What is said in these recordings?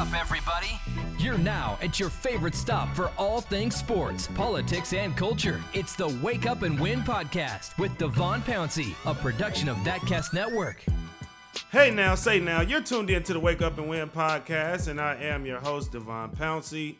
up, everybody. You're now at your favorite stop for all things sports, politics, and culture. It's the Wake Up and Win podcast with Devon Pouncey, a production of ThatCast Network. Hey now, say now, you're tuned in to the Wake Up and Win podcast, and I am your host, Devon Pouncey.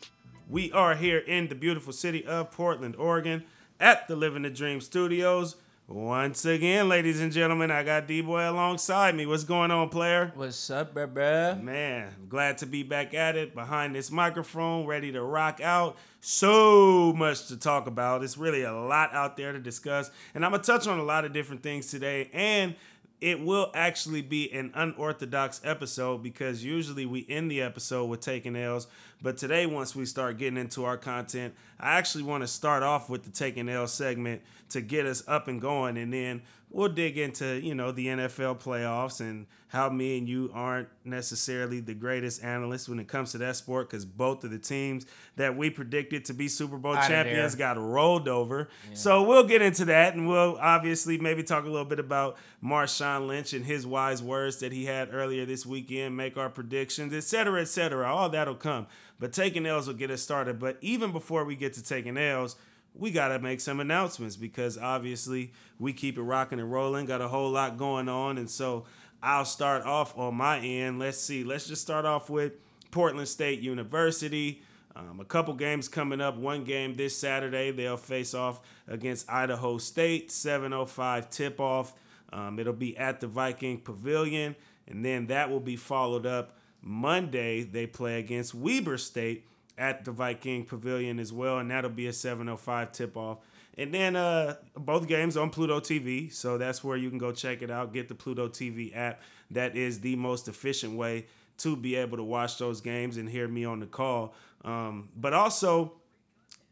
We are here in the beautiful city of Portland, Oregon, at the Living the Dream Studios. Once again, ladies and gentlemen, I got D Boy alongside me. What's going on, player? What's up, bruh, bruh? Man, glad to be back at it behind this microphone, ready to rock out. So much to talk about. It's really a lot out there to discuss. And I'm going to touch on a lot of different things today. And it will actually be an unorthodox episode because usually we end the episode with taking L's. But today, once we start getting into our content, I actually want to start off with the taking L segment to get us up and going. And then we'll dig into, you know, the NFL playoffs and how me and you aren't necessarily the greatest analysts when it comes to that sport because both of the teams that we predicted to be Super Bowl Outta champions got rolled over. So we'll get into that and we'll obviously maybe talk a little bit about Marshawn Lynch and his wise words that he had earlier this weekend, make our predictions, et cetera, et cetera. All that'll come. But taking L's will get us started. But even before we get to taking L's, we got to make some announcements because obviously we keep it rocking and rolling, got a whole lot going on. And so I'll start off on my end. Let's see. Let's just start off with Portland State University. Um, a couple games coming up. One game this Saturday. They'll face off against Idaho State. 7:05 tip-off. Um, it'll be at the Viking Pavilion, and then that will be followed up Monday. They play against Weber State at the Viking Pavilion as well, and that'll be a 7:05 tip-off. And then uh, both games on Pluto TV, so that's where you can go check it out. Get the Pluto TV app. That is the most efficient way to be able to watch those games and hear me on the call. Um, but also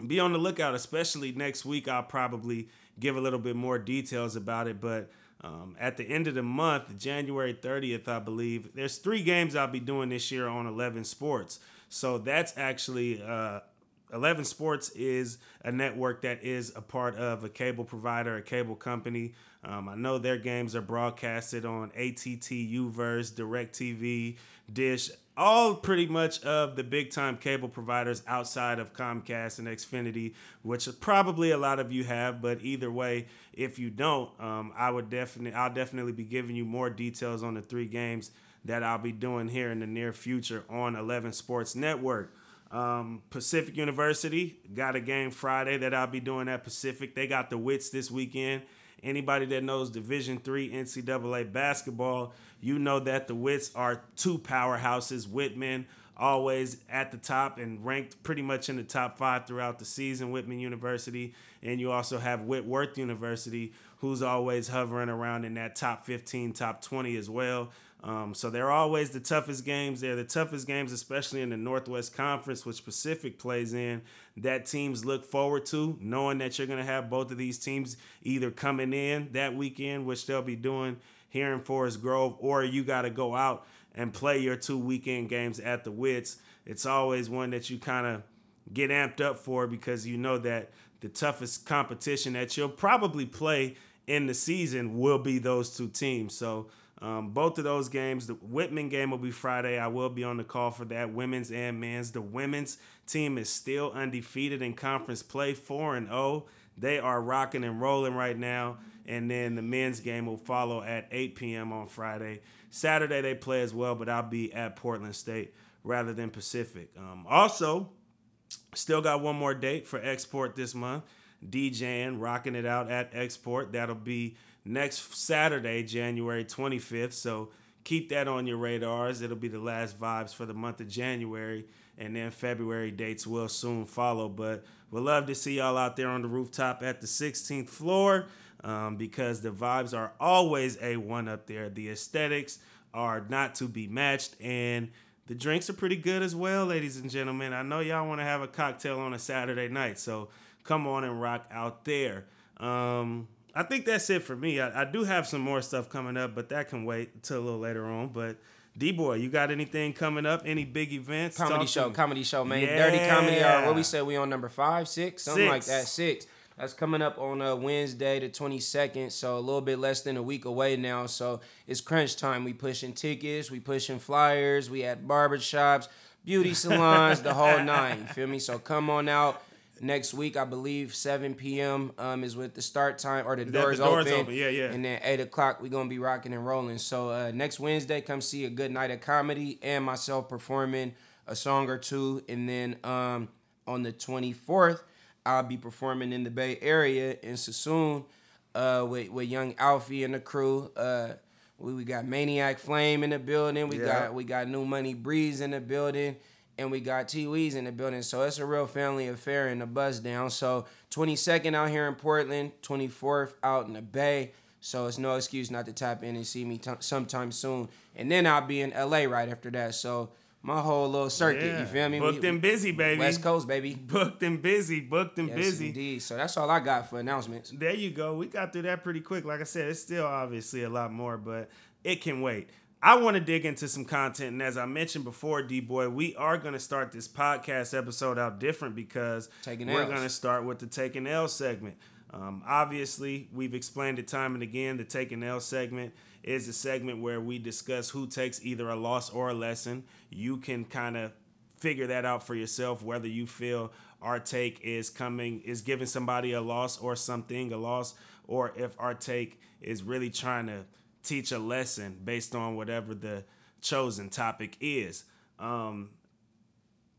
be on the lookout, especially next week. I'll probably give a little bit more details about it. But um, at the end of the month, January 30th, I believe, there's three games I'll be doing this year on 11 Sports. So that's actually uh, 11 Sports is a network that is a part of a cable provider, a cable company. Um, I know their games are broadcasted on ATT, Uverse, DirecTV, Dish, all pretty much of the big time cable providers outside of Comcast and Xfinity, which probably a lot of you have. But either way, if you don't, um, I would definitely, I'll definitely be giving you more details on the three games that I'll be doing here in the near future on 11 Sports Network. Um, Pacific University got a game Friday that I'll be doing at Pacific. They got the Wits this weekend. Anybody that knows Division Three NCAA basketball, you know that the Wits are two powerhouses. Whitman always at the top and ranked pretty much in the top five throughout the season. Whitman University, and you also have Whitworth University, who's always hovering around in that top 15, top 20 as well. Um, so they're always the toughest games. They're the toughest games, especially in the Northwest Conference, which Pacific plays in. That teams look forward to, knowing that you're going to have both of these teams either coming in that weekend, which they'll be doing here in Forest Grove, or you got to go out and play your two weekend games at the Wits. It's always one that you kind of get amped up for because you know that the toughest competition that you'll probably play in the season will be those two teams. So um, both of those games, the Whitman game will be Friday. I will be on the call for that, women's and men's. The women's team is still undefeated in conference play, four and zero. They are rocking and rolling right now. And then the men's game will follow at 8 p.m. on Friday. Saturday they play as well, but I'll be at Portland State rather than Pacific. Um, also, Still got one more date for Export this month. DJing, rocking it out at Export. That'll be next Saturday, January 25th. So keep that on your radars. It'll be the last vibes for the month of January. And then February dates will soon follow. But we'd love to see y'all out there on the rooftop at the 16th floor um, because the vibes are always A1 up there. The aesthetics are not to be matched. And the drinks are pretty good as well, ladies and gentlemen. I know y'all want to have a cocktail on a Saturday night, so come on and rock out there. Um, I think that's it for me. I, I do have some more stuff coming up, but that can wait until a little later on. But D boy, you got anything coming up? Any big events? Comedy Talk show, me. comedy show, man. Dirty comedy. Uh, what we said we on number five, six, something like that. Six. That's coming up on uh, Wednesday, the 22nd. So a little bit less than a week away now. So it's crunch time. We pushing tickets, we pushing flyers. We at barbershops, beauty salons, the whole nine. You feel me? So come on out. Next week, I believe 7 p.m. Um, is with the start time or the doors, the doors open. open? Yeah, yeah. And then 8 o'clock, we're going to be rocking and rolling. So uh, next Wednesday, come see a good night of comedy and myself performing a song or two. And then um, on the 24th, I'll be performing in the Bay Area in Suisun uh, with, with Young Alfie and the crew. Uh, we, we got Maniac Flame in the building. We Yeah. got we got New Money Breeze in the building. And we got T Weez in the building. So it's a real family affair in the buzz down. So 22nd out here in Portland, 24th out in the Bay. So it's no excuse not to tap in and see me t- sometime soon. And then I'll be in LA right after that. So my whole little circuit, Yeah. you feel me? Booked We- and busy, baby. West Coast, baby. Booked and busy. Booked and Yes, busy. indeed. So that's all I got for announcements. There you go. We got through that pretty quick. Like I said, it's still obviously a lot more, but it can wait. I want to dig into some content, and as I mentioned before, D boy, we are going to start this podcast episode out different because Taking we're Ls. going to start with the Taking L segment. Um, obviously, we've explained it time and again. The Taking L segment is a segment where we discuss who takes either a loss or a lesson. You can kind of figure that out for yourself whether you feel our take is coming is giving somebody a loss or something a loss or if our take is really trying to teach a lesson based on whatever the chosen topic is um,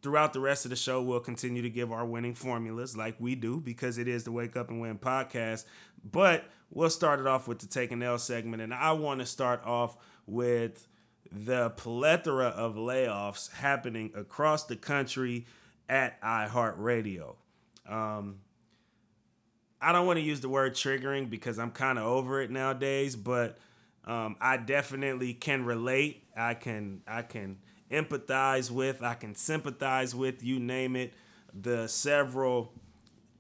throughout the rest of the show we'll continue to give our winning formulas like we do because it is the wake up and win podcast but we'll start it off with the take an l segment and i want to start off with the plethora of layoffs happening across the country at iHeartRadio. Um, I don't want to use the word triggering because I'm kind of over it nowadays, but um, I definitely can relate. I can I can empathize with. I can sympathize with. You name it. The several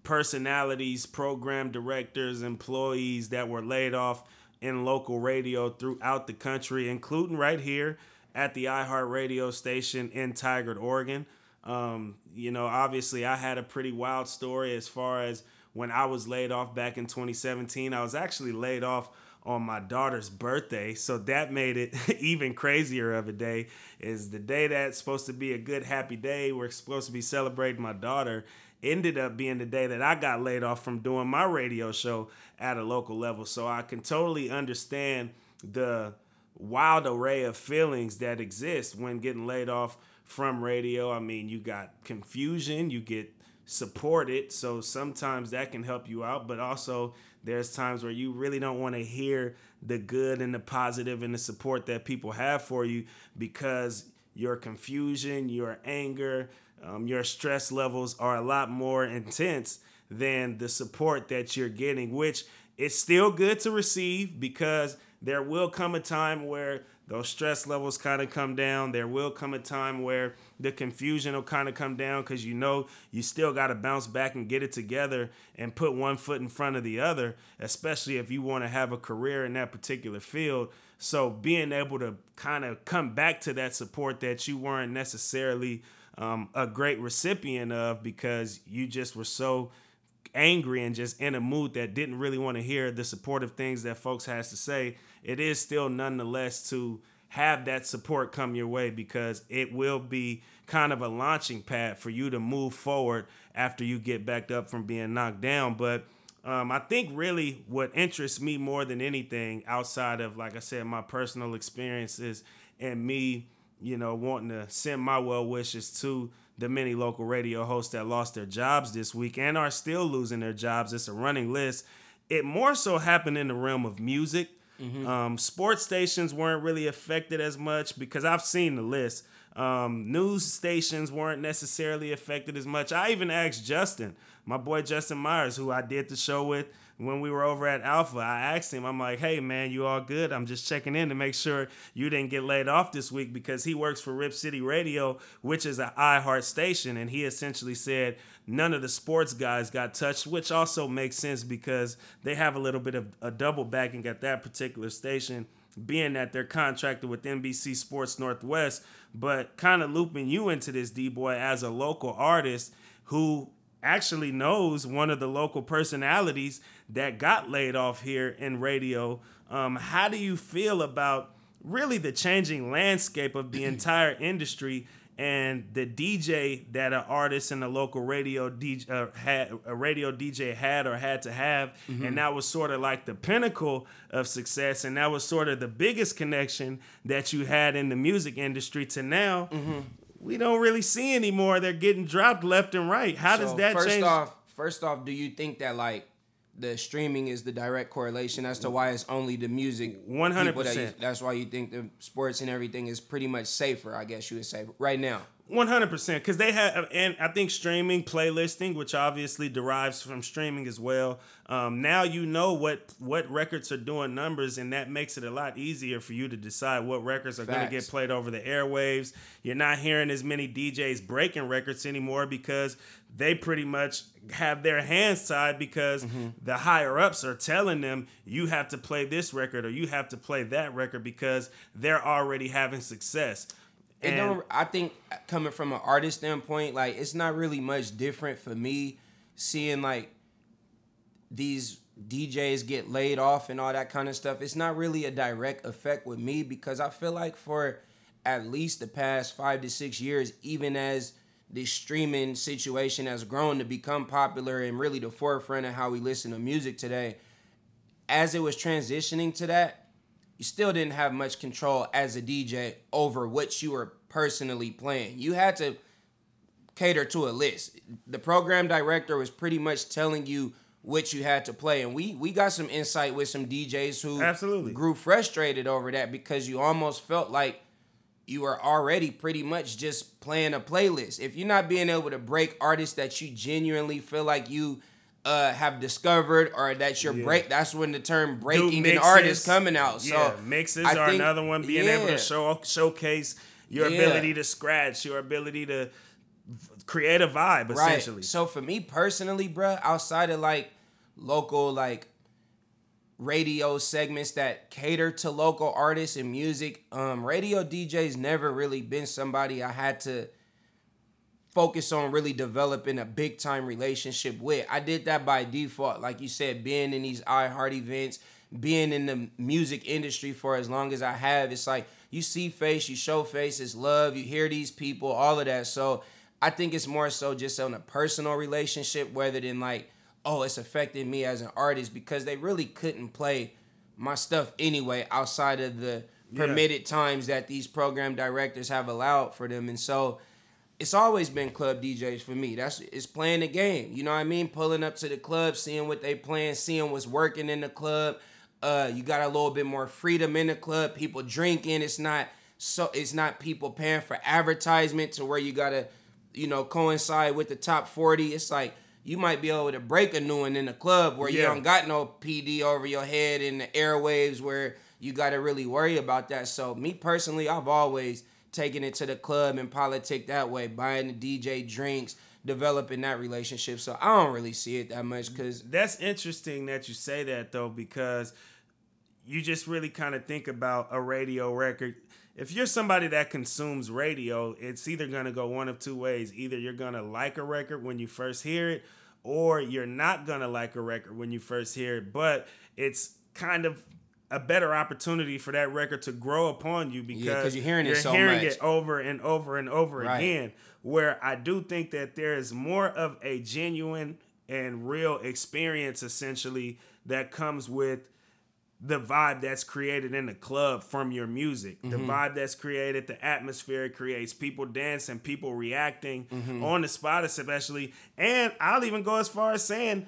personalities, program directors, employees that were laid off in local radio throughout the country, including right here at the iHeartRadio station in Tigard, Oregon. Um, you know, obviously, I had a pretty wild story as far as when I was laid off back in 2017. I was actually laid off on my daughter's birthday, so that made it even crazier of a day. Is the day that's supposed to be a good, happy day? We're supposed to be celebrating my daughter. Ended up being the day that I got laid off from doing my radio show at a local level. So I can totally understand the wild array of feelings that exist when getting laid off from radio. I mean, you got confusion, you get supported, so sometimes that can help you out, but also there's times where you really don't want to hear the good and the positive and the support that people have for you because your confusion, your anger, um, your stress levels are a lot more intense than the support that you're getting, which is still good to receive because there will come a time where those stress levels kind of come down. There will come a time where the confusion will kind of come down because you know you still got to bounce back and get it together and put one foot in front of the other, especially if you want to have a career in that particular field. So being able to kind of come back to that support that you weren't necessarily um, a great recipient of because you just were so angry and just in a mood that didn't really want to hear the supportive things that folks has to say it is still nonetheless to have that support come your way because it will be kind of a launching pad for you to move forward after you get backed up from being knocked down. But um, I think really what interests me more than anything outside of like I said my personal experiences and me you know wanting to send my well wishes to the many local radio hosts that lost their jobs this week and are still losing their jobs. It's a running list. It more so happened in the realm of music. Um, sports stations weren't really affected as much because I've seen the list. Um, news stations weren't necessarily affected as much. I even asked Justin, my boy Justin Myers, who I did the show with when we were over at Alpha. I asked him, I'm like, hey man, you all good? I'm just checking in to make sure you didn't get laid off this week because he works for Rip City Radio, which is an iHeart station. And he essentially said none of the sports guys got touched, which also makes sense because they have a little bit of a double backing at that particular station being that they're contracted with NBC Sports Northwest, but kind of looping you into this D boy as a local artist who actually knows one of the local personalities that got laid off here in radio. Um, how do you feel about really the changing landscape of the entire industry and the DJ that an artist and a local radio DJ uh, had a radio DJ had or had to have, Mm-hmm. and that was sort of like the pinnacle of success, and that was sort of the biggest connection that you had in the music industry to now. Mm-hmm. We don't really see anymore. They're getting dropped left and right. How does So that first change? off, first off, do you think that like the streaming is the direct correlation as to why it's only the music? 100%. people that you- That's why you think the sports and everything is pretty much safer. I guess you would say right now. One hundred percent, because they have, and I think streaming, playlisting, which obviously derives from streaming as well. Um, now you know what what records are doing numbers, and that makes it a lot easier for you to decide what records are going to get played over the airwaves. You're not hearing as many DJs breaking records anymore because they pretty much have their hands tied because Mm-hmm. the higher ups are telling them you have to play this record or you have to play that record because they're already having success. It And- don't. I think coming from an artist standpoint, like it's not really much different for me seeing like these DJs get laid off and all that kind of stuff. It's not really a direct effect with me because I feel like for at least the past five to six years, even as the streaming situation has grown to become popular and really the forefront of how we listen to music today, as it was transitioning to that, you still didn't have much control as a DJ over what you were personally playing. You had to cater to a list. The program director was pretty much telling you what you had to play, and we we got some insight with some DJs who Absolutely. grew frustrated over that because you almost felt like you were already pretty much just playing a playlist. If you're not being able to break artists that you genuinely feel like you uh, have discovered or that you're Yeah. break, that's when the term breaking an artist coming out. So yeah, mixes I are think- another one. Being able to show showcase your Yeah. ability to scratch, your ability to create a vibe, essentially. Right. So for me personally, bruh, outside of like local like radio segments that cater to local artists and music, um, radio DJs never really been somebody I had to focus on really developing a big time relationship with. I did that by default, like you said, being in these iHeart events, being in the music industry for as long as I have. It's like you see face, you show face, it's love, you hear these people, all of that. So I think it's more so just on a personal relationship rather than like, oh, it's affecting me as an artist because they really couldn't play my stuff anyway outside of the Yeah. permitted times that these program directors have allowed for them. And so it's always been club DJs for me. That's it's playing the game. You know what I mean? Pulling up to the club, seeing what they playing, seeing what's working in the club. Uh, you got a little bit more freedom in the club. People drinking. It's not so. It's not people paying for advertisement to where you gotta, you know, coincide with the top forty. It's like you might be able to break a new one in the club where you don't got no PD over your head in the airwaves where you got to really worry about that. So me personally, I've always taken it to the club and politic that way, buying the DJ drinks, developing that relationship. So I don't really see it that much because That's interesting that you say that though, because you just really kind of think about a radio record. If you're somebody that consumes radio, it's either going to go one of two ways. Either you're going to like a record when you first hear it, or you're not going to like a record when you first hear it. But it's kind of a better opportunity for that record to grow upon you because 'cause you're hearing it you're so hearing it over and over and over Right. again. Where I do think that there is more of a genuine and real experience essentially that comes with the vibe that's created in the club from your music, the Mm-hmm. vibe that's created, the atmosphere it creates, people dancing, people reacting Mm-hmm. on the spot, especially. And I'll even go as far as saying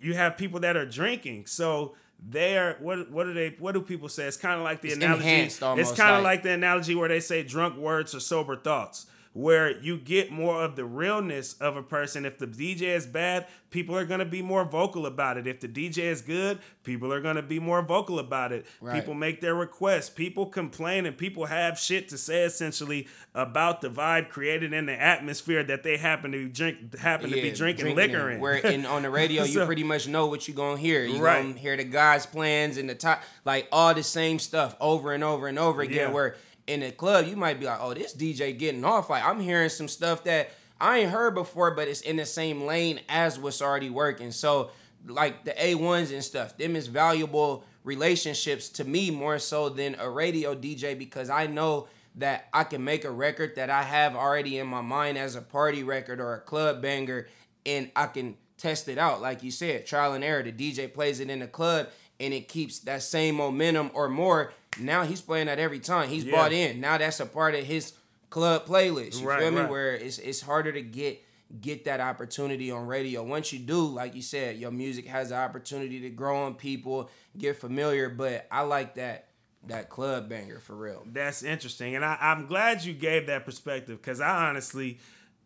you have people that are drinking. So they're what what do they what do people say? It's kind of like the It's analogy. it's kind of like- the analogy where they say drunk words are sober thoughts. Where you get more of the realness of a person. If the DJ is bad, people are gonna be more vocal about it. If the DJ is good, people are gonna be more vocal about it. Right. People make their requests. People complain, and people have shit to say essentially about the vibe created in the atmosphere that they happen to be drink happen to be Yeah, drinking, liquor in. Where in on the radio, you pretty much know what you're gonna hear. You Right. gonna hear the guys' plans and the top, like all the same stuff over and over and over again. Yeah. Where in the club, you might be like, "Oh, this DJ getting off." Like I'm hearing some stuff that I ain't heard before, but it's in the same lane as what's already working. So, like the A ones and stuff, them is valuable relationships to me more so than a radio DJ because I know that I can make a record that I have already in my mind as a party record or a club banger, and I can test it out. Like you said, trial and error. The DJ plays it in the club, and it keeps that same momentum or more. Now he's playing that every time. He's Yeah. bought in. Now that's a part of his club playlist. You Right, feel me? right. Where it's it's harder to get get that opportunity on radio. Once you do, like you said, your music has the opportunity to grow on people, get familiar. But I like that that club banger for real. That's interesting. And I, I'm glad you gave that perspective because I honestly,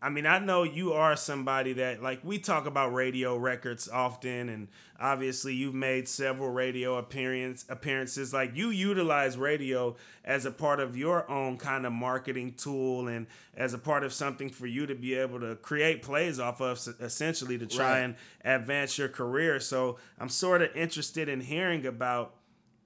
I mean, I know you are somebody that, like, we talk about radio records often, and obviously you've made several radio appearance, appearances. Like, you utilize radio as a part of your own kind of marketing tool and as a part of something for you to be able to create plays off of, essentially, to try Right. and advance your career. So I'm sort of interested in hearing about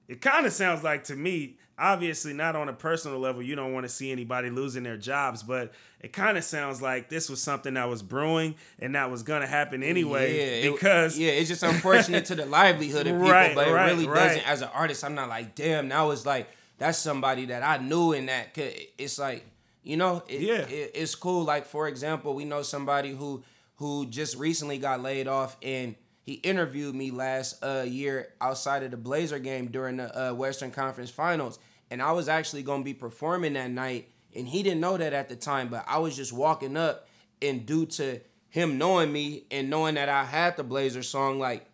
it kind of sounds like to me obviously not on a personal level you don't want to see anybody losing their jobs but it kind of sounds like this was something that was brewing and that was going to happen anyway Yeah, it- because yeah, it's just unfortunate to the livelihood of people, Right, but it right, really right. doesn't. As an artist, I'm not like, damn, now it's like that's somebody that I knew in that. 'cause It's like you know, it, Yeah. it- it's cool. Like for example, we know somebody who who just recently got laid off and. He interviewed me last uh, year outside of the Blazer game during the uh, Western Conference Finals, and I was actually gonna be performing that night, and he didn't know that at the time. But I was just walking up, and due to him knowing me and knowing that I had the Blazer song, like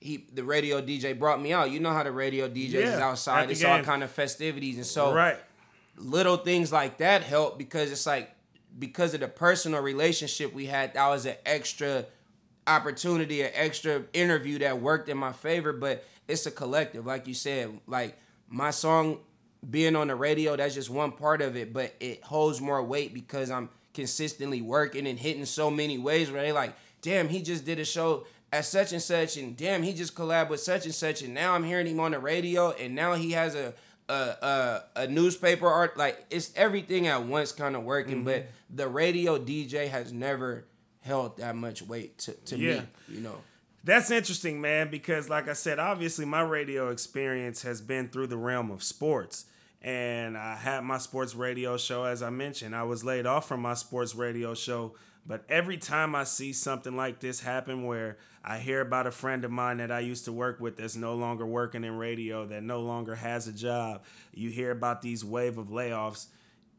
he the radio DJ brought me out. You know how the radio DJs is Yeah, at outside. It's all kind of festivities, and so right little things like that help because it's like because of the personal relationship we had, that was an extra opportunity, an extra interview that worked in my favor. But it's a collective, like you said. Like my song being on the radio, that's just one part of it, but it holds more weight because I'm consistently working and hitting so many ways where they like, damn, he just did a show at such and such, and damn, he just collabed with such and such, and now I'm hearing him on the radio, and now he has a a a, a newspaper art like it's everything at once kind of working, but mm-hmm. the radio DJ has never held that much weight to, to Yeah. me, you know. That's interesting, man, because like I said, obviously my radio experience has been through the realm of sports. And I had my sports radio show, as I mentioned. I was laid off from my sports radio show. But every time I see something like this happen where I hear about a friend of mine that I used to work with that's no longer working in radio, that no longer has a job, you hear about these wave of layoffs,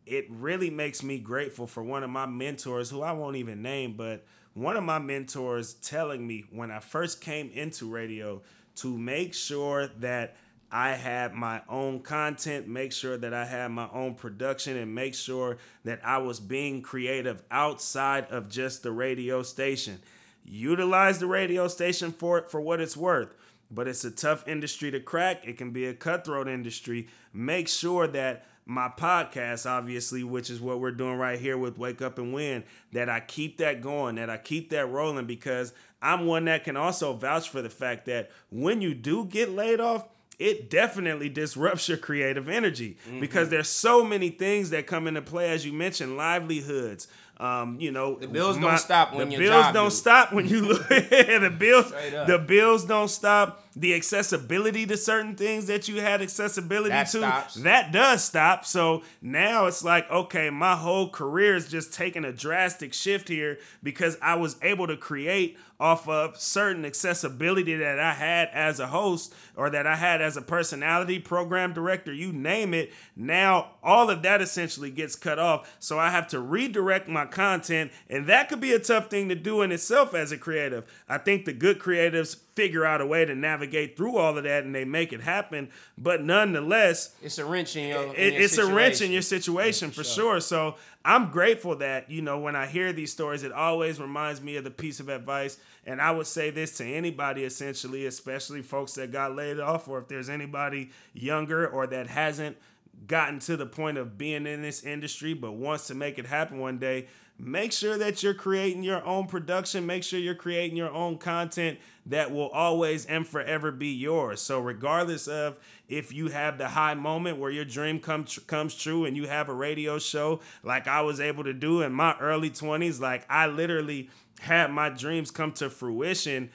it really makes me grateful for one of my mentors who I won't even name, but one of my mentors telling me when I first came into radio to make sure that I had my own content, make sure that I had my own production, and make sure that I was being creative outside of just the radio station. Utilize the radio station for it for what it's worth but it's a tough industry to crack. It can be a cutthroat industry. Make sure that my podcast, obviously, which is what we're doing right here with Wake Up and Win, that I keep that going, that I keep that rolling because I'm one that can also vouch for the fact that when you do get laid off, it definitely disrupts your creative energy because there's so many things that come into play, as you mentioned, livelihoods. Um, you know, the bills don't stop when the bills don't do. stop when you look the bills. The bills don't stop. The accessibility to certain things that you had accessibility That to, stops. that does stop. So now it's like, okay, my whole career is just taking a drastic shift here because I was able to create off of certain accessibility that I had as a host or that I had as a personality, program director, you name it. Now all of that essentially gets cut off. So I have to redirect my content, and that could be a tough thing to do in itself as a creative. I think the good creatives figure out a way to navigate through all of that and they make it happen. But nonetheless, It's a wrench in your. in your it's a wrench in your situation for sure. So I'm grateful that you know when I hear these stories, it always reminds me of the piece of advice. And I would say this to anybody, essentially, especially folks that got laid off, or if there's anybody younger or that hasn't gotten to the point of being in this industry but wants to make it happen one day. Make sure that you're creating your own production. Make sure you're creating your own content that will always and forever be yours. So, regardless of if you have the high moment where your dream come tr- comes true and you have a radio show like I was able to do in my early 20s, like I literally had my dreams come to fruition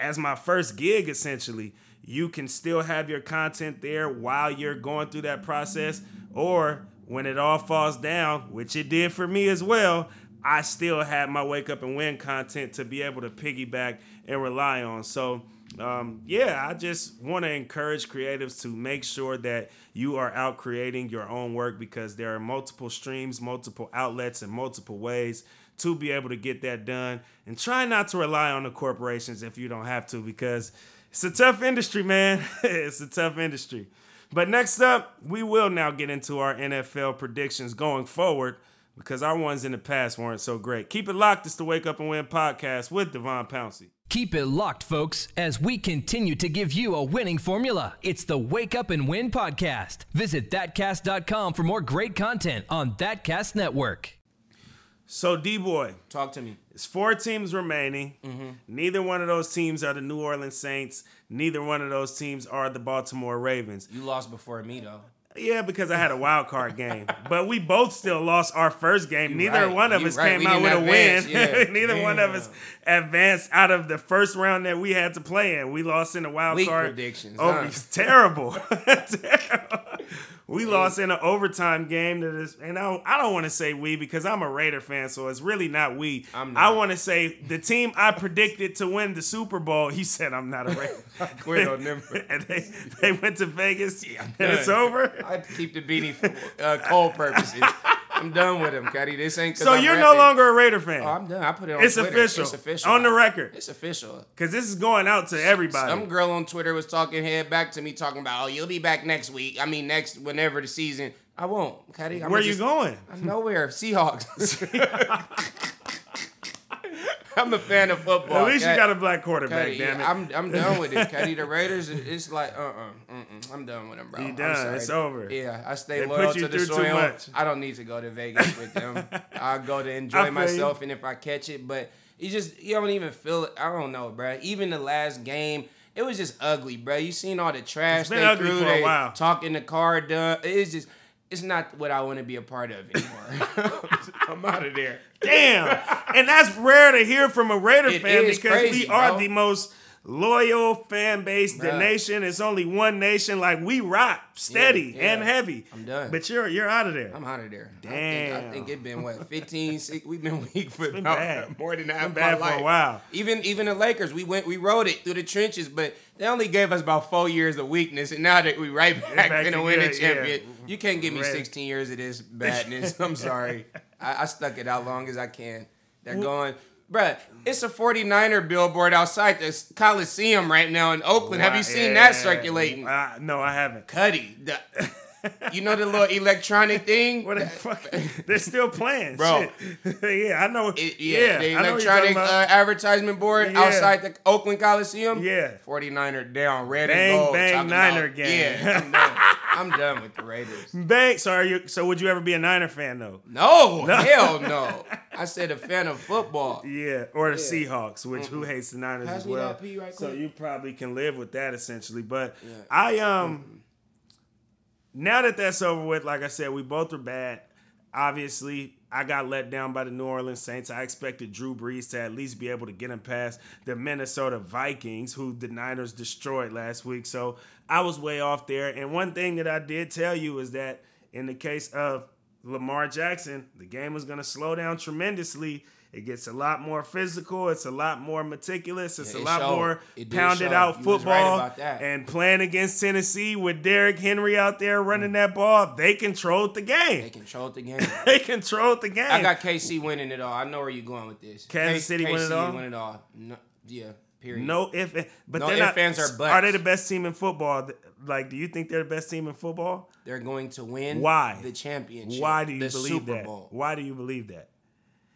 as my first gig essentially you can still have your content there while you're going through that process or when it all falls down, which it did for me as well, I still had my wake up and win content to be able to piggyback and rely on. So, um, yeah, I just want to encourage creatives to make sure that you are out creating your own work because there are multiple streams, multiple outlets, and multiple ways to be able to get that done. And try not to rely on the corporations if you don't have to because it's a tough industry, man. it's a tough industry. But next up, we will now get into our NFL predictions going forward because our ones in the past weren't so great. Keep it locked. It's the Wake Up and Win podcast with Devon Pouncey. Keep it locked, folks, as we continue to give you a winning formula. It's the Wake Up and Win podcast. Visit thatcast.com for more great content on Thatcast Network. So, D Boy, Talk to me. it's four teams remaining. Mm-hmm. Neither one of those teams are the New Orleans Saints. Neither one of those teams are the Baltimore Ravens. You lost before me though. Yeah, because I had a wild card game. but we both still lost our first game. You Neither right. one of You us right. came We out with a win. Yeah. Neither one of us advanced out of the first round that we had to play in. We lost in the wild Weak card. predictions, Oh, huh? it's terrible. Terrible. We lost in an overtime game that is, and I don't, I don't want to say we because I'm a Raider fan, so it's really not we. I'm I want to say the team I predicted to win the Super Bowl. He said I'm not a Raider. quit on them. and they, they went to Vegas and it's over. I keep the beanie for uh, cold purposes. I'm done with him, Cuddy. This ain't So I'm you're no longer a Raider fan. Oh, I'm done. I put it on It's Twitter. official. It's official. On the record. It's official. Because this is going out to everybody. Some girl on Twitter was talking head back to me talking about, oh, you'll be back next week. I mean, next whenever the season. I won't, Cuddy. I'm Where just, you going? I'm nowhere. Seahawks. I'm a fan of football. At least you got a black quarterback, Cuddy, damn it. I'm I'm done with it, Cuddy. The Raiders, it's like uh uh-uh, uh, I'm done with them, bro. You I'm done. It's over. Yeah, I stay They loyal you to the soil. I don't need to go to Vegas with them. I go to enjoy myself, and if I catch it, but you just you don't even feel it. I don't know, bro. Even the last game. It was just ugly, bro. You seen all the trash they ugly threw, they while. talking the car done. It's just, it's not what I want to be a part of anymore. I'm out of there. Damn. and that's rare to hear from a Raider It fan because crazy, we are bro. the most loyal fan base, the nation. It's only one nation. Like we rock steady Yeah, and heavy. I'm done. But you're you're out of there. I'm out of there. I think, Damn. I think it's been what 15, six, we've been weak for been bad. more than half Been bad my for a while. Even even the Lakers, we went we rode it through the trenches, but they only gave us about four years of weakness, and now that we right back, back in to to win a good, yeah. champion, you can't give me Right. 16 years of this badness. I'm sorry. I, I stuck it out long as I can. They're going. Bruh, it's a 49er billboard outside the Coliseum right now in Oakland. Have you seen that Yeah. circulating? Uh, no, I haven't. Cuddy, the, you know the little electronic thing? What the fuck? They're still playing, Bro. Shit. yeah, I know. It- yeah, yeah, the I know you're electronic uh, advertisement board Yeah. outside the Oakland Coliseum. Yeah. 49er down, red Bang, and gold. bang, Niner about- gang. Yeah, I'm done. With the Raiders. Bang. So, are you, so would you ever be a Niner fan though? No, hell no. I said a fan of football. Yeah, or the Seahawks, which who hates the Niners Pass as well. right so quick. you probably can live with that essentially. But I um now that that's over with, like I said, we both are bad. Obviously, I got let down by the New Orleans Saints. I expected Drew Brees to at least be able to get him past the Minnesota Vikings, who the Niners destroyed last week. So I was way off there. And one thing that I did tell you is that in the case of Lamar Jackson, the game was going to slow down tremendously. It gets a lot more physical. It's a lot more meticulous. It's Yeah, a lot showed. more It pounded show. out You right football. that. And playing against Tennessee with Derrick Henry out there running mm. that ball, they controlled the game. They controlled the game. They controlled the game. I got KC winning it all. I know where you're going with this. Kansas City KC win it all? Win it all. No, yeah. Period. no if, eh, but No they're not. ands, or buts. Are they the best team in football? Like, do you think they're the best team in football? They're going to win. Why? the championship? Why do you believe Super that? Bowl. Why do you believe that?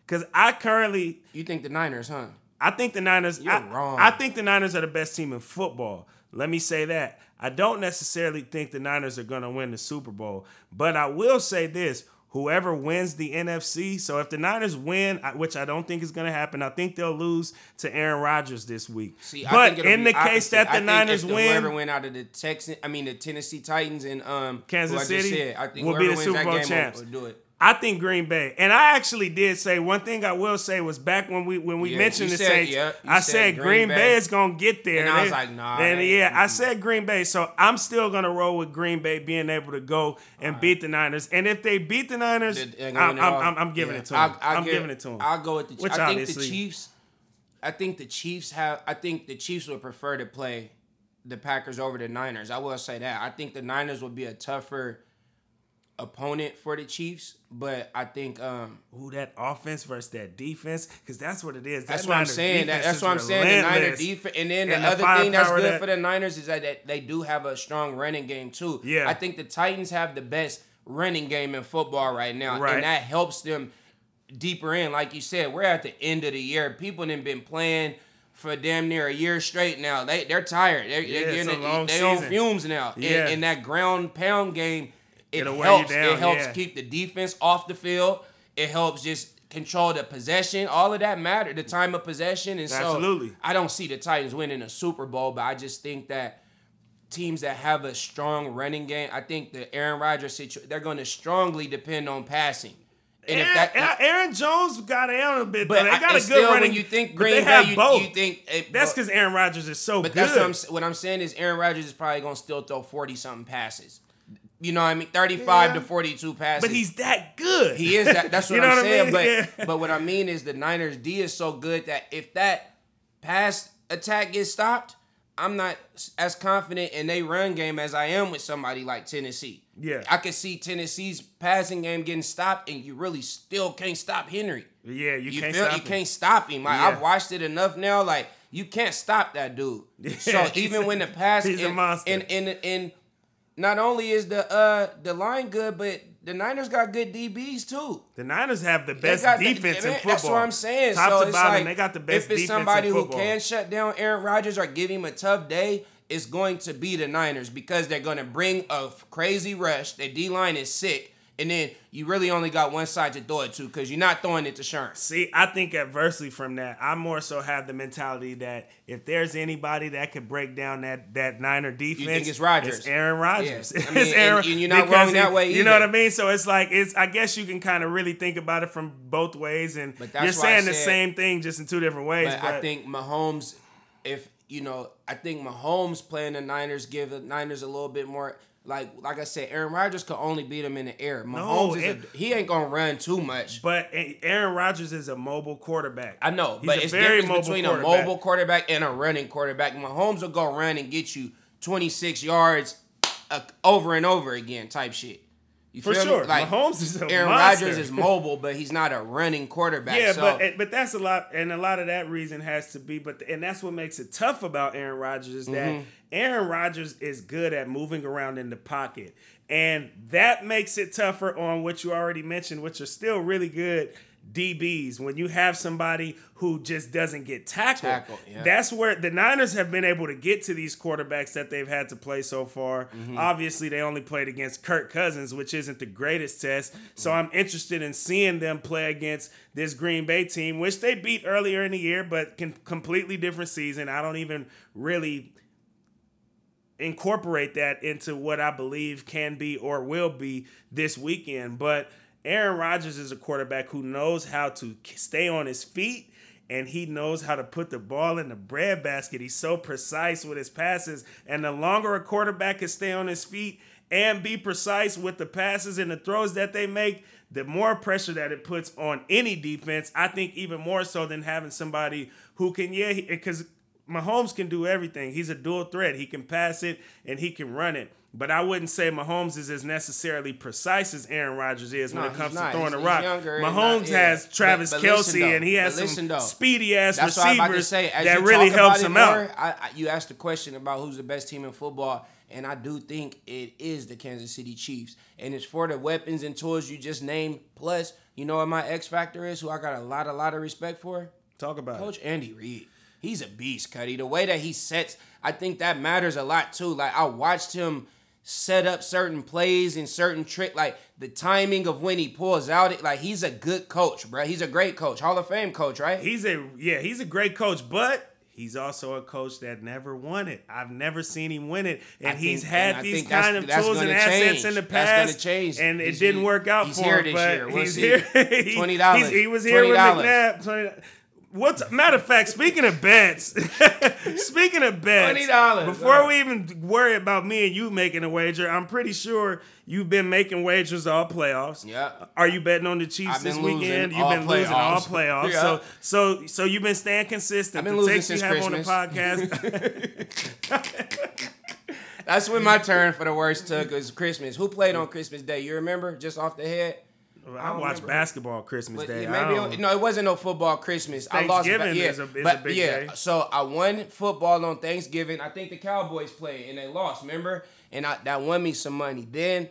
Because I currently You think the Niners, huh? I think the Niners. You're I, wrong. I think the Niners are the best team in football. Let me say that. I don't necessarily think the Niners are going to win the Super Bowl, but I will say this: whoever wins the NFC. So if the Niners win, which I don't think is going to happen, I think they'll lose to Aaron Rodgers this week. See, I but think in the case opposite. that I the Niners the- win, whoever win out of the Texan, I mean the Tennessee Titans and um Kansas who I just City said, I think will be the Super Bowl champs. Will, will do it. I think Green Bay, and I actually did say one thing. I will say was back when we when we Yeah, mentioned the said- Saints, yeah, I said Green Green Bay. Bay is gonna get there. And I was like, nah, And yeah, I said Green Bay, so I'm still gonna roll with Green Bay being able to go and beat the Niners. And if they beat the Niners, I'm, giving Yeah. it to them. I, I'm giving it to them. I'll go with the. Which I think the Chiefs. I think the Chiefs have. I think the Chiefs would prefer to play the Packers over the Niners. I will say that. I think the Niners would be a tougher opponent for the Chiefs, but I think um Ooh, that offense versus that defense, because that's what it is. that's That what I'm saying. That, that's what I'm saying. The Niners defense, and then And the, the other thing that's good that- for the Niners is that they, do have a strong running game too. Yeah. I think the Titans have the best running game in football right now, Right. and that helps them deeper in. Like you said, we're at the end of the year. People have been playing for damn near a year straight now. They they're tired. They're, Yeah, they're it's getting a long they on fumes now. And- And, that ground pound game, it It'll wear you helps. it helps yeah. keep the defense off the field. It helps just control the possession. All of that matter. The time of possession. And so I don't see the Titans winning a Super Bowl, but I just think that teams that have a strong running game, I think the Aaron Rodgers situation, they're going to strongly depend on passing. And Aaron, if that, Aaron Jones got down a bit, but though. They I- got a good still, running. when you think Green they Bay, have you, both. you think eh, it, that's because Aaron Rodgers is so But good. that's what I'm what I'm saying is Aaron Rodgers is probably gonna still throw forty something passes. You know what I mean? Thirty five Yeah. to forty two passes. but he's that good. he is that. That's what I'm what I saying. mean? But Yeah. but what I mean is the Niners D is so good that if that pass attack gets stopped, I'm not as confident in their run game as I am with somebody like Tennessee. Yeah. I could see Tennessee's passing game getting stopped, and you really still can't stop Henry. yeah, you, You, can't feel stop you him. can't stop him. Like Yeah. I've watched it enough now. Like you can't stop that dude. so even when the pass he's a and, monster. and and and not only is the uh the line good, but the Niners got good DBs too. The Niners have the best got the- defense in football. That's what I'm saying. Top so to it's bottom, like, they got the best If it's defense somebody who can shut down Aaron Rodgers or give him a tough day, it's going to be the Niners because they're going to bring a crazy rush. Their D line is sick, and then you really only got one side to throw it to because you're not throwing it to Sherm. See, I think adversely from that, I more so have the mentality that if there's anybody that could break down that that Niner defense, you think it's Rodgers? It's Aaron Rodgers. Yeah. I It's mean, and- Aaron, and you're not wrong that way Either. You know what I mean? So it's like it's. I guess you can kind of really think about it from both ways, and But that's you're saying the same thing just in two different ways. But, I think Mahomes, if you know, I think Mahomes playing the Niners give the Niners a little bit more. Like like I said, Aaron Rodgers could only beat him in the air. Mahomes is it- a, he ain't gonna run too much. But Aaron Rodgers is a mobile quarterback. I know, He's but it's very difference between a mobile quarterback and a running quarterback. Mahomes will go run and get you 26 yards uh, over and over again, type shit. You For me? sure. Mahomes is a Aaron. Rodgers is mobile, but he's not a running quarterback. Yeah, so, but but that's a lot, and a lot of that reason has to be, but and that's what makes it tough about Aaron Rodgers is that Mm-hmm. Aaron Rodgers is good at moving around in the pocket, and that makes it tougher on what you already mentioned, which are still really good DBs. When you have somebody who just doesn't get tackled, Tackled, yeah. that's where the Niners have been able to get to these quarterbacks that they've had to play so far. Mm-hmm. Obviously, they only played against Kirk Cousins, which isn't the greatest test. So I'm interested in seeing them play against this Green Bay team, which they beat earlier in the year, but can completely different season. I don't even really incorporate that into what I believe can be or will be this weekend. But Aaron Rodgers is a quarterback who knows how to stay on his feet and he knows how to put the ball in the breadbasket. He's so precise with his passes. And the longer a quarterback can stay on his feet and be precise with the passes and the throws that they make, the more pressure that it puts on any defense. I think even more so than having somebody who can, yeah, because Mahomes can do everything. He's a dual threat. He can pass it and he can run it. But I wouldn't say Mahomes is as necessarily precise as Aaron Rodgers is when it comes to throwing He's- the rock. younger Mahomes not- yeah. has Travis But- but Kelce listen, and he has some though. speedy ass That's what I'm about to receivers say. As that really helps him more, out. I, I, you asked the question about who's the best team in football, and I do think it is the Kansas City Chiefs. And it's for the weapons and tools you just named. Plus, you know what my X factor is, who I got a lot, a lot of respect for? Talk about Coach it. Andy Reid. He's a beast, Cuddy. The way that he sets, I think that matters a lot too. Like I watched him set up certain plays and certain trick, like the timing of when he pulls out. It like he's a good coach, bro. He's a great coach, Hall of Fame coach, right? He's a yeah, he's a great coach, but He's also a coach that never won it. I've never seen him win it, and I he's had and these kind of tools and assets change. in the past, change. and it He's- didn't work out he's for here him. this but year. We'll he's see. here. He- $20. he's- He was here with $20. McNabb. 20 What's matter of fact? Speaking of bets, speaking of bets, $20, Before huh? we even worry about me and you making a wager, I'm pretty sure you've been making wagers all playoffs. Yeah. Are you betting on the Chiefs this weekend? You've been losing all playoffs. playoffs. Yeah. So so so you've been staying consistent. I've been the losing takes you since have on the Christmas. podcast. That's when my turn for the worst took was Christmas. Who played on Christmas Day? You remember? Just off the head. I watch remember. basketball Christmas But Day. yeah, maybe it- no, it wasn't no football Christmas. I lost. Thanksgiving yeah, is a- is a big yeah. day. So I won football on Thanksgiving. I think the Cowboys played and they lost. Remember? And I, that won me some money. Then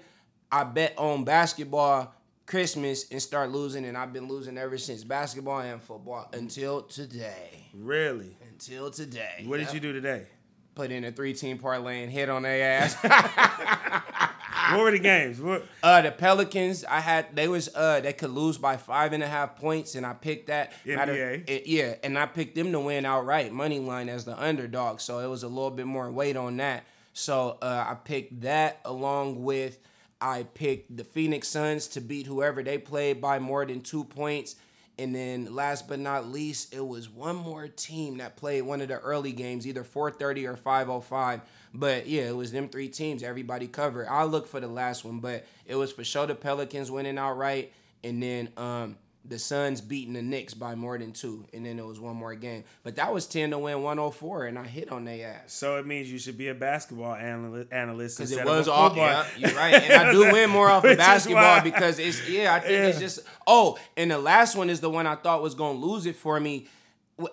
I bet on basketball Christmas and start losing, and I've been losing ever since basketball and football until today. really. Until today. What did you do today? Put in a three-team parlay and hit on their ass. What were the games? What, Uh, the Pelicans, I had they was uh they could lose by five and a half points, and I picked that. NBA. it- yeah, and I picked them to win outright, money line as the underdog. So it was a little bit more weight on that. So uh, I picked that along with I picked the Phoenix Suns to beat whoever they played by more than two points. And then last but not least, it was one more team that played one of the early games, either 430 or 505. But yeah, it was them three teams. Everybody covered. I'll look for the last one, but it was for sure the Pelicans winning outright. And then um, the Suns beating the Knicks by more than two. And then it was one more game. But that was 10 to win 104, and I hit on their ass. so it means you should be a basketball analyst, analyst Because it was all yeah, you're right. And I do win more off of basketball because it's yeah, I think it's just oh, and the last one is the one I thought was gonna lose it for me.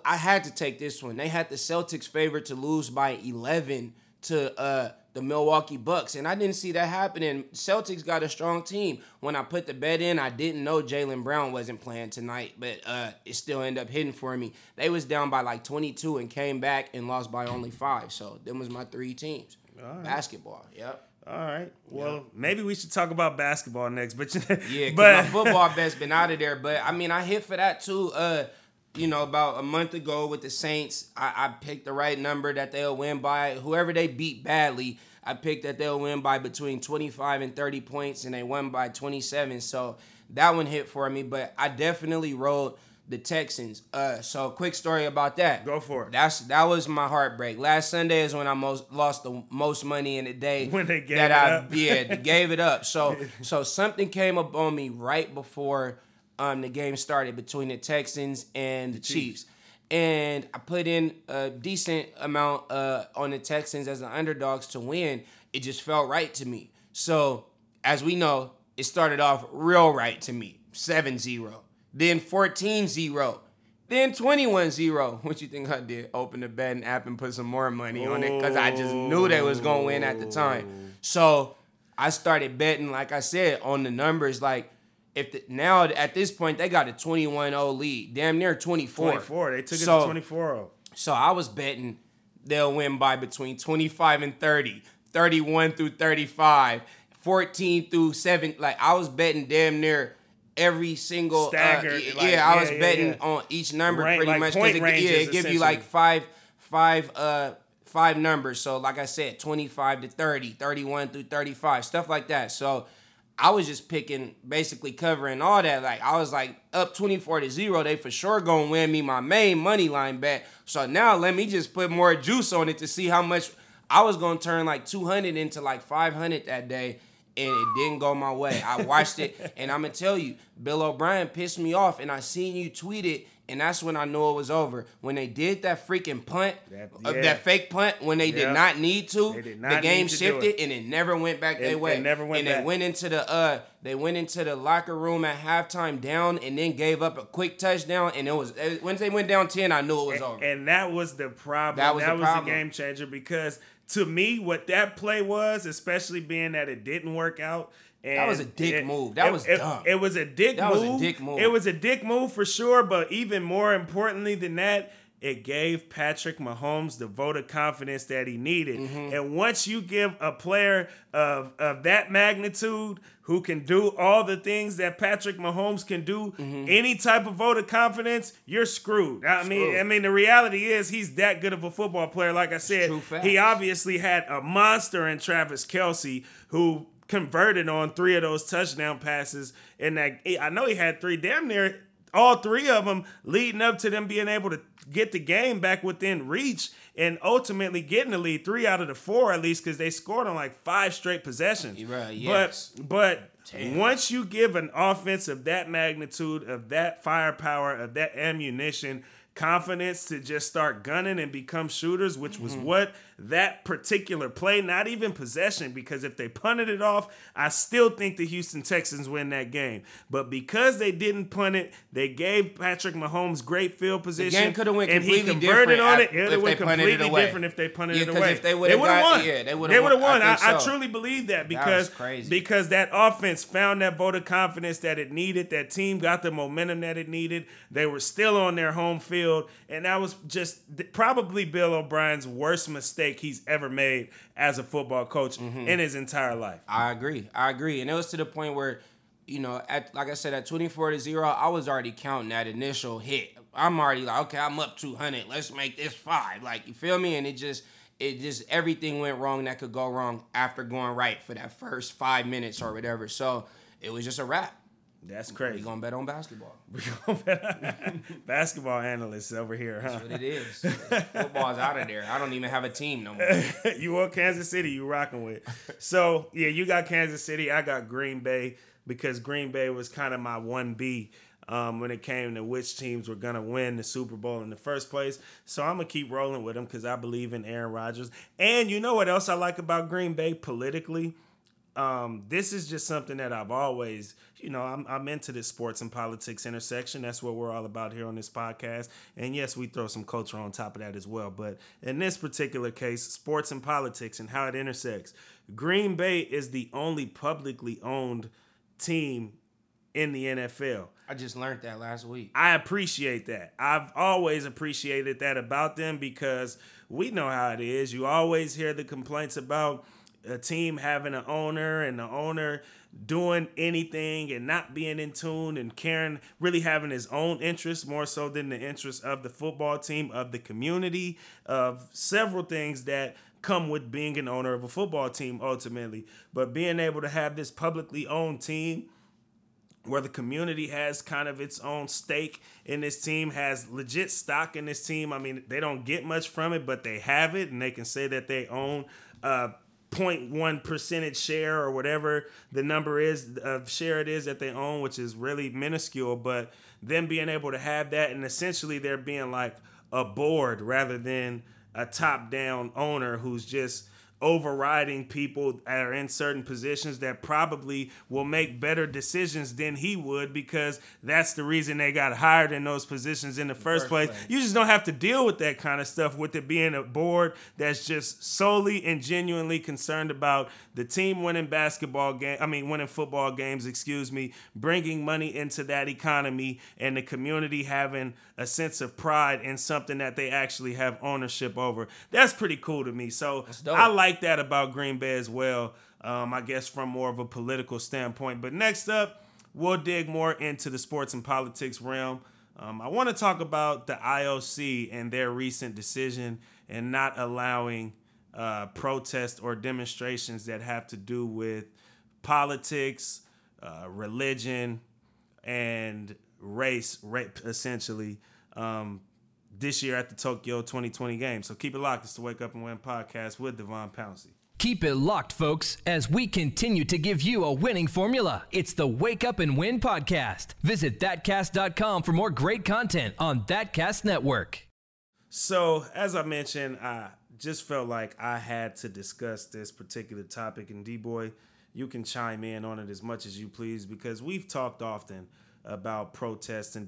I had to take this one. They had the Celtics favored to lose by 11 to uh the Milwaukee Bucks, and I didn't see that happening. Celtics got a strong team. When I put the bet in, I didn't know Jaylen Brown wasn't playing tonight, but uh, it still ended up hitting for me. They was down by like 22 and came back and lost by only five. So them was my three teams. Basketball, yep. All right. Well, maybe we should talk about basketball next. But Yeah, but my football bet's been out of there. But I mean, I hit for that too. Uh, you know, about a month ago with the Saints, I, I picked the right number that they'll win by. Whoever they beat badly, I picked that they'll win by between 25 and 30 points, and they won by 27. So that one hit for me. But I definitely rolled the Texans. Uh, so quick story about that. Go for it. That's that was my heartbreak. Last Sunday is when I most lost the most money in a day. When they gave that it I up. yeah they gave it up. So so something came up on me right before um the game started between the Texans and the Chiefs. And I put in a decent amount uh, on the Texans as the underdogs to win. It just felt right to me. So, as we know, it started off real right to me 7 0, then 14 0, then 21 0. What you think I did? Open the betting app and put some more money on it because I just knew they was going to win at the time. So, I started betting, like I said, on the numbers. Like, if the, now at this point they got a 21-0 lead, damn near 24. 24. They took it So- to 24-0. So I was betting they'll win by between 25 and 30, 31 through 35, 14 through 7. Like I was betting damn near every single uh, yeah, like, I was yeah, yeah, betting yeah. on each number Rank- pretty like much point it, yeah, it give you like five five uh five numbers. So like I said, 25 to 30, 31 through 35, stuff like that. So I was just picking basically covering all that. Like I was like up 24 to 0, they for sure gonna win me my main money line bet. So now let me just put more juice on it to see how much I was gonna turn like 200 into like 500 that day. And it didn't go my way. I watched it, and I'm gonna tell you, Bill O'Brien pissed me off, and I seen you tweet it, and that's when I knew it was over. When they did that freaking punt, That- uh, that fake punt, when they Yeah. did not need to, did the game to shifted, and it never went back It- their it never went and back. they went into the uh, they went into the locker room at halftime down, and then gave up a quick touchdown, and it was it- once they went down ten, I knew it was over. And that was the problem. That was the problem. game changer because to me, what that play was, especially being that it didn't work out. And That was a dick it- move. That it- was it, dumb. It was a dick That was a dick move. It was a dick move for sure. But even more importantly than that, it gave Patrick Mahomes the vote of confidence that he needed. Mm-hmm. And once you give a player of, of that magnitude who can do all the things that Patrick Mahomes can do, any type of vote of confidence, you're screwed. I mean, Mm-hmm. I mean, the reality is he's that good of a football player. Like I said, he obviously had a monster in Travis Kelce who converted on three of those touchdown passes. And that I know he had three damn near all three of them leading up to them being able to get the game back within reach and ultimately getting the lead three out of the four at least because they scored on like five straight possessions. Right, yes. But but Damn. once you give an offense of that magnitude, of that firepower, of that ammunition, confidence to just start gunning and become shooters, which was Mm-hmm. what that particular play, not even possession, because if they punted it off, I still think the Houston Texans win that game. But because they didn't punt it, they gave Patrick Mahomes great field position. And coulda went and he completely converted different on it. It would have they went punted it completely different if they punted Yeah, it away. if they would've would've won. yeah, they would have won. won. I I, I truly believe that because crazy. because that offense found that vote of confidence that it needed. That team got the momentum that it needed. They were still on their home field, and that was just probably Bill O'Brien's worst mistake he's ever made as a football coach Mm-hmm. in his entire life. I agree. I agree. And it was to the point where, you know, at like I said, at 24 to 0, I was already counting that initial hit. I'm already like, okay, I'm up 200. Let's make this five. Like, you feel me? And it just, it just, everything went wrong that could go wrong after going right for that first five minutes or whatever. So it was just a wrap. That's crazy. We gonna bet on basketball. Basketball analysts over here, huh? That's what it is. Football's out of there. I don't even have a team no more. you want Kansas City, you rocking with. So yeah, you got Kansas City. I got Green Bay because Green Bay was kind of my one B um, when it came to which teams were gonna win the Super Bowl in the first place. So I'm gonna keep rolling with them because I believe in Aaron Rodgers. And you know what else I like about Green Bay politically? Um, this is just something that I've always, you know, I'm, I'm into this sports and politics intersection. That's what we're all about here on this podcast. And yes, we throw some culture on top of that as well. But in this particular case, sports and politics and how it intersects, Green Bay is the only publicly owned team in the NFL. I just learned that last week. I appreciate that. I've always appreciated that about them because we know how it is. You always hear the complaints about a team having an owner and the owner doing anything and not being in tune and caring, really having his own interests more so than the interests of the football team, of the community, of several things that come with being an owner of a football team ultimately. But being able to have this publicly owned team where the community has kind of its own stake in this team, has legit stock in this team. I mean, they don't get much from it, but they have it, and they can say that they own a 0.1 percentage share or whatever the number is of share it is that they own, which is really minuscule. But them being able to have that, and essentially they're being like a board rather than a top-down owner who's just overriding people that are in certain positions that probably will make better decisions than he would because that's the reason they got hired in those positions in the first, first place. place. You just don't have to deal with that kind of stuff with it being a board that's just solely and genuinely concerned about the team winning basketball game, I mean winning football games, excuse me, bringing money into that economy and the community having a sense of pride in something that they actually have ownership over. That's pretty cool to me. So. I like that about Green Bay as well. Um, I guess from more of a political standpoint. But next up, we'll dig more into the sports and politics realm. Um, I want to talk about the IOC and their recent decision and not allowing uh, protests or demonstrations that have to do with politics, uh, religion, and race, rape, essentially, um, this year at the Tokyo 2020 Games. So keep it locked. It's the Wake Up and Win podcast with Devon Pouncey. Keep it locked, folks, as we continue to give you a winning formula. It's the Wake Up and Win podcast. Visit thatcast.com for more great content on Thatcast Network. So, as I mentioned, I just felt like I had to discuss this particular topic. And D Boy, you can chime in on it as much as you please because we've talked often about protests and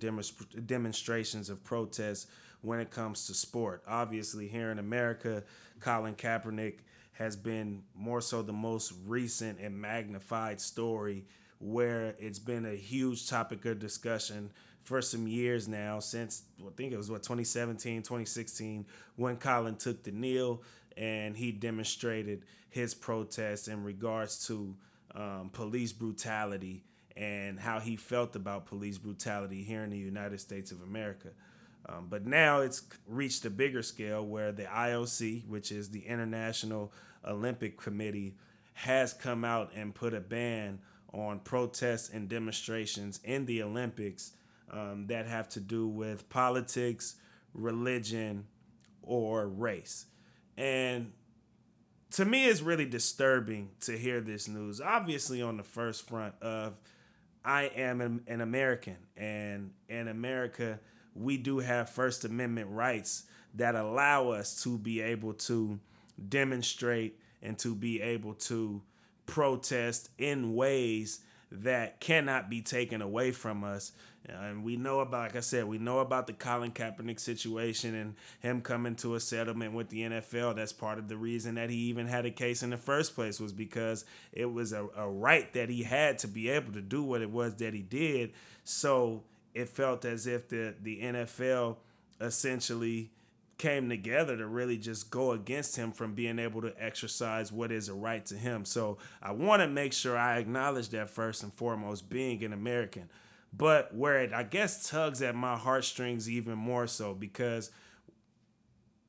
demonstrations of protests when it comes to sport. Obviously, here in America, Colin Kaepernick has been more so the most recent and magnified story where it's been a huge topic of discussion for some years now since I think it was what 2017, 2016 when Colin took the kneel and he demonstrated his protest in regards to um, police brutality and how he felt about police brutality here in the United States of America. Um, but now it's reached a bigger scale where the IOC, which is the International Olympic Committee, has come out and put a ban on protests and demonstrations in the Olympics um, that have to do with politics, religion, or race. And to me, it's really disturbing to hear this news. Obviously, on the first front of I am an, American, and in America, we do have First Amendment rights that allow us to be able to demonstrate and to be able to protest in ways that cannot be taken away from us. And we know about, like I said, we know about the Colin Kaepernick situation and him coming to a settlement with the NFL. That's part of the reason that he even had a case in the first place was because it was a, a right that he had to be able to do what it was that he did. So it felt as if the the NFL essentially came together to really just go against him from being able to exercise what is a right to him. So I want to make sure I acknowledge that first and foremost, being an American. But where it, I guess, tugs at my heartstrings even more so because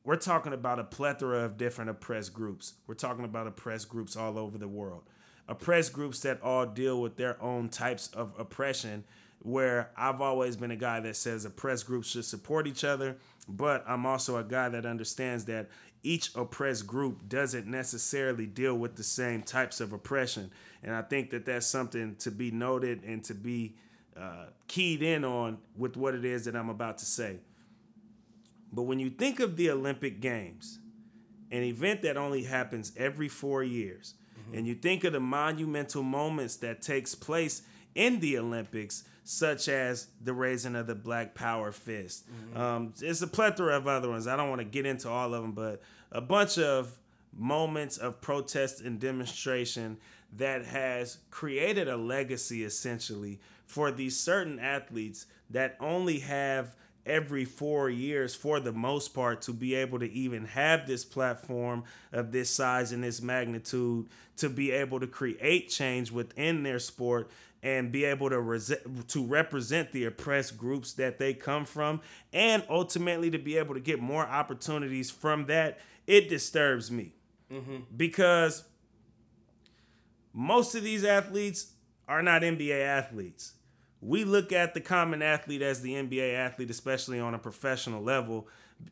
we're talking about a plethora of different oppressed groups. We're talking about oppressed groups all over the world. Oppressed groups that all deal with their own types of oppression where I've always been a guy that says oppressed groups should support each other, but I'm also a guy that understands that each oppressed group doesn't necessarily deal with the same types of oppression. And I think that that's something to be noted and to be uh, keyed in on with what it is that I'm about to say. But when you think of the Olympic Games, an event that only happens every four years, mm-hmm. and you think of the monumental moments that takes place in the Olympics, such as the raising of the Black Power fist. Mm-hmm. Um, it's a plethora of other ones. I don't want to get into all of them, but a bunch of moments of protest and demonstration that has created a legacy essentially for these certain athletes that only have every four years for the most part to be able to even have this platform of this size and this magnitude to be able to create change within their sport and be able to rese- to represent the oppressed groups that they come from and ultimately to be able to get more opportunities from that it disturbs me mm-hmm. because most of these athletes are not NBA athletes we look at the common athlete as the NBA athlete especially on a professional level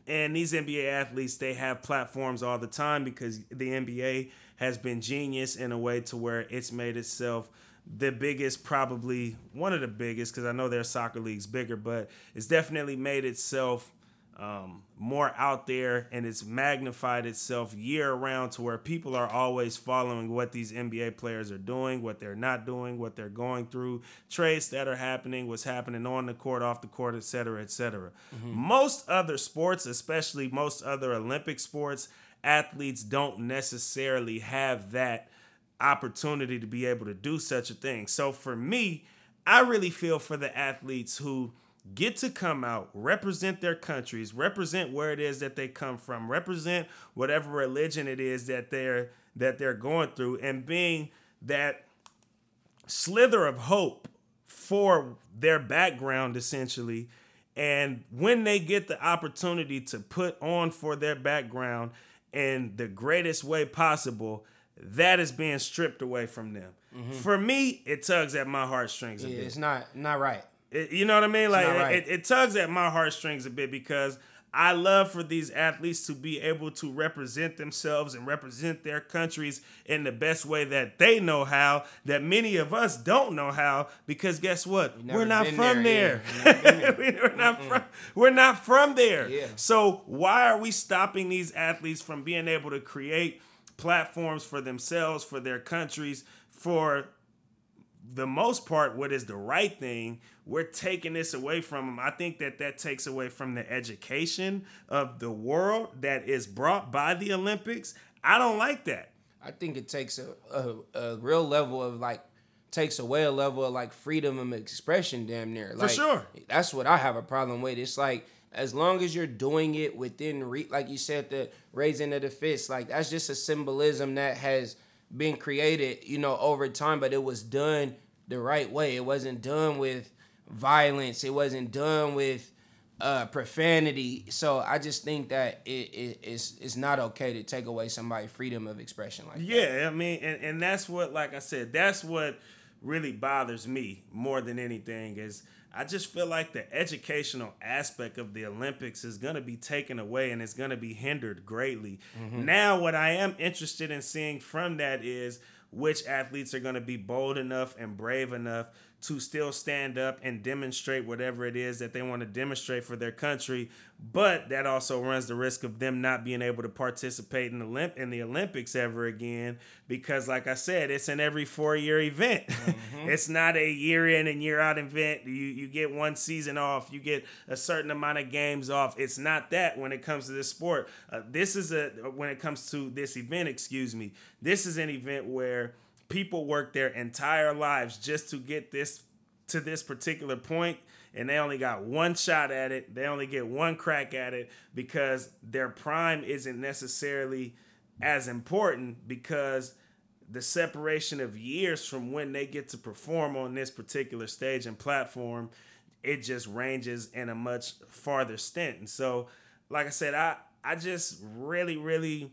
and these NBA athletes they have platforms all the time because the NBA has been genius in a way to where it's made itself the biggest, probably one of the biggest, because I know their soccer league's bigger, but it's definitely made itself um, more out there and it's magnified itself year round to where people are always following what these NBA players are doing, what they're not doing, what they're going through, trades that are happening, what's happening on the court, off the court, et cetera, et cetera. Mm-hmm. Most other sports, especially most other Olympic sports, athletes don't necessarily have that opportunity to be able to do such a thing. So for me, I really feel for the athletes who get to come out, represent their countries, represent where it is that they come from, represent whatever religion it is that they're that they're going through and being that slither of hope for their background essentially and when they get the opportunity to put on for their background in the greatest way possible that is being stripped away from them. Mm-hmm. For me, it tugs at my heartstrings. A yeah, bit. it's not not right. It, you know what I mean? Like right. it, it tugs at my heartstrings a bit because I love for these athletes to be able to represent themselves and represent their countries in the best way that they know how, that many of us don't know how, because guess what? We're not from there. there. we're not from we're not from there. Yeah. So why are we stopping these athletes from being able to create platforms for themselves, for their countries, for the most part, what is the right thing, we're taking this away from them. I think that that takes away from the education of the world that is brought by the Olympics. I don't like that. I think it takes a, a, a real level of like takes away a level of like freedom of expression damn near. Like, sure. That's what I have a problem with. It's like as long as you're doing it within re- like you said the raising of the fist like that's just a symbolism that has been created you know over time but it was done the right way. It wasn't done with violence. It wasn't done with uh, profanity. So i just think that it, it, it's, it's not okay to take away somebody's freedom of expression like that. Yeah, I mean, and, and that's what, like I said, that's what really bothers me more than anything is I just feel like the educational aspect of the Olympics is going to be taken away and it's going to be hindered greatly. Mm-hmm. Now, what I am interested in seeing from that is which athletes are going to be bold enough and brave enough to still stand up and demonstrate whatever it is that they want to demonstrate for their country. But that also runs the risk of them not being able to participate in the Olymp- in the Olympics ever again because, like I said, it's an every four year event. it's not a year in and year out event. You you get one season off. You get a certain amount of games off. It's not that when it comes to this sport. Uh, this is a when it comes to this event. Excuse me. This is an event where people work their entire lives just to get this to this particular point and they only got one shot at it. They only get one crack at it because their prime isn't necessarily as important because the separation of years from when they get to perform on this particular stage and platform it just ranges in a much farther stint. And so like i said i i just really really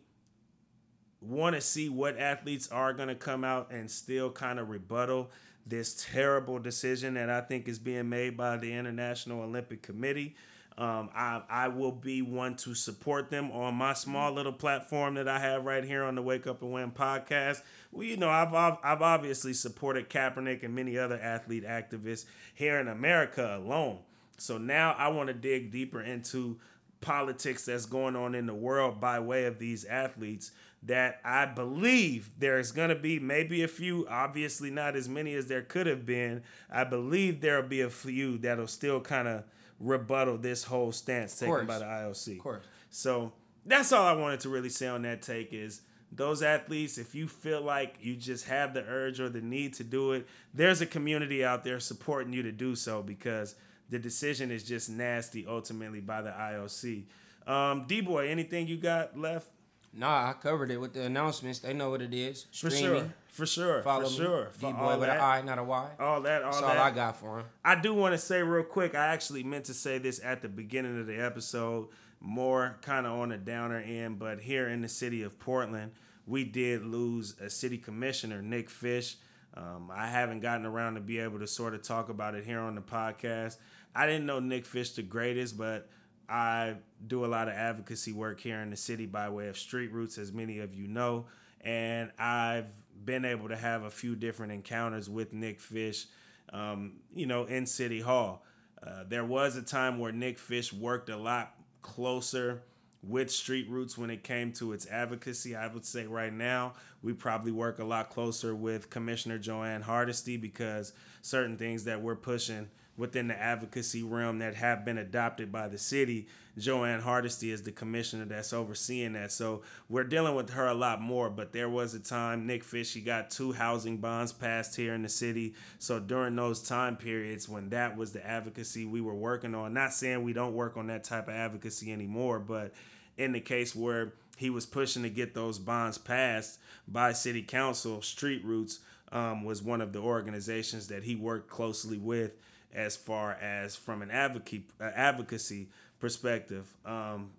want to see what athletes are going to come out and still kind of rebuttal this terrible decision that I think is being made by the International Olympic Committee. Um, I, I will be one to support them on my small little platform that I have right here on the Wake Up and Win podcast. Well, you know, I've, I've, I've obviously supported Kaepernick and many other athlete activists here in America alone. So now I want to dig deeper into politics that's going on in the world by way of these athletes that I believe there's going to be maybe a few, obviously not as many as there could have been. I believe there'll be a few that'll still kind of rebuttal this whole stance taken by the IOC. Of course. So that's all I wanted to really say on that take is those athletes, if you feel like you just have the urge or the need to do it, there's a community out there supporting you to do so because the decision is just nasty ultimately by the IOC. Um, D boy, anything you got left? Nah, I covered it with the announcements. They know what it is. For Streaming. sure, for sure, Follow for me. sure. D boy with that, an I, not a Y. all that, all That's that. all I got for him. I do want to say real quick. I actually meant to say this at the beginning of the episode, more kind of on a downer end. But here in the city of Portland, we did lose a city commissioner, Nick Fish. Um, I haven't gotten around to be able to sort of talk about it here on the podcast. I didn't know Nick Fish the greatest, but I do a lot of advocacy work here in the city by way of Street Roots, as many of you know. And I've been able to have a few different encounters with Nick Fish, um, you know, in City Hall. Uh, there was a time where Nick Fish worked a lot closer with Street Roots when it came to its advocacy. I would say right now we probably work a lot closer with Commissioner Jo Ann Hardesty because certain things that we're pushing within the advocacy realm that have been adopted by the city, Jo Ann Hardesty is the commissioner that's overseeing that. So we're dealing with her a lot more. But there was a time Nick Fish he got two housing bonds passed here in the city. So during those time periods when that was the advocacy we were working on, not saying we don't work on that type of advocacy anymore, but in the case where he was pushing to get those bonds passed by city council, Street Roots um, was one of the organizations that he worked closely with as far as from an advocacy uh, advocacy perspective. Um,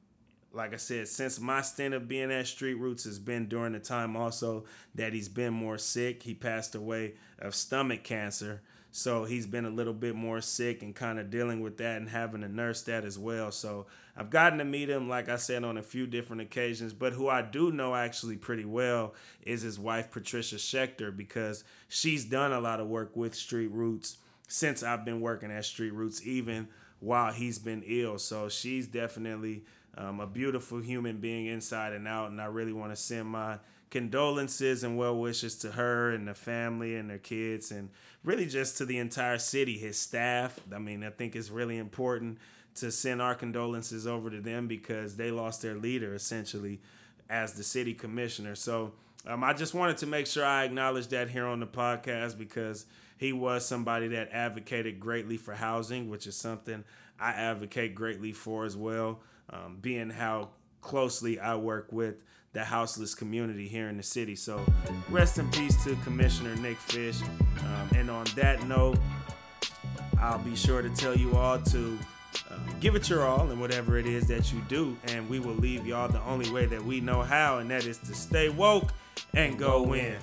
like I said, since my stint of being at Street Roots has been during the time also that he's been more sick. He passed away of stomach cancer. So he's been a little bit more sick and kind of dealing with that and having to nurse that as well. So I've gotten to meet him, like I said, on a few different occasions. But who I do know actually pretty well is his wife, Patricia Schechter, because she's done a lot of work with Street Roots since I've been working at Street Roots, even while he's been ill. So she's definitely um, a beautiful human being inside and out. And I really want to send my condolences and well wishes to her and the family and their kids and really just to the entire city, his staff. I mean, I think it's really important to send our condolences over to them because they lost their leader essentially as the city commissioner. So Um, I just wanted to make sure I acknowledge that here on the podcast because he was somebody that advocated greatly for housing, which is something I advocate greatly for as well, um, being how closely I work with the houseless community here in the city. So rest in peace to Commissioner Nick Fish. Um, and on that note, I'll be sure to tell you all to uh, give it your all in whatever it is that you do. And we will leave y'all the only way that we know how, and that is to stay woke and go win.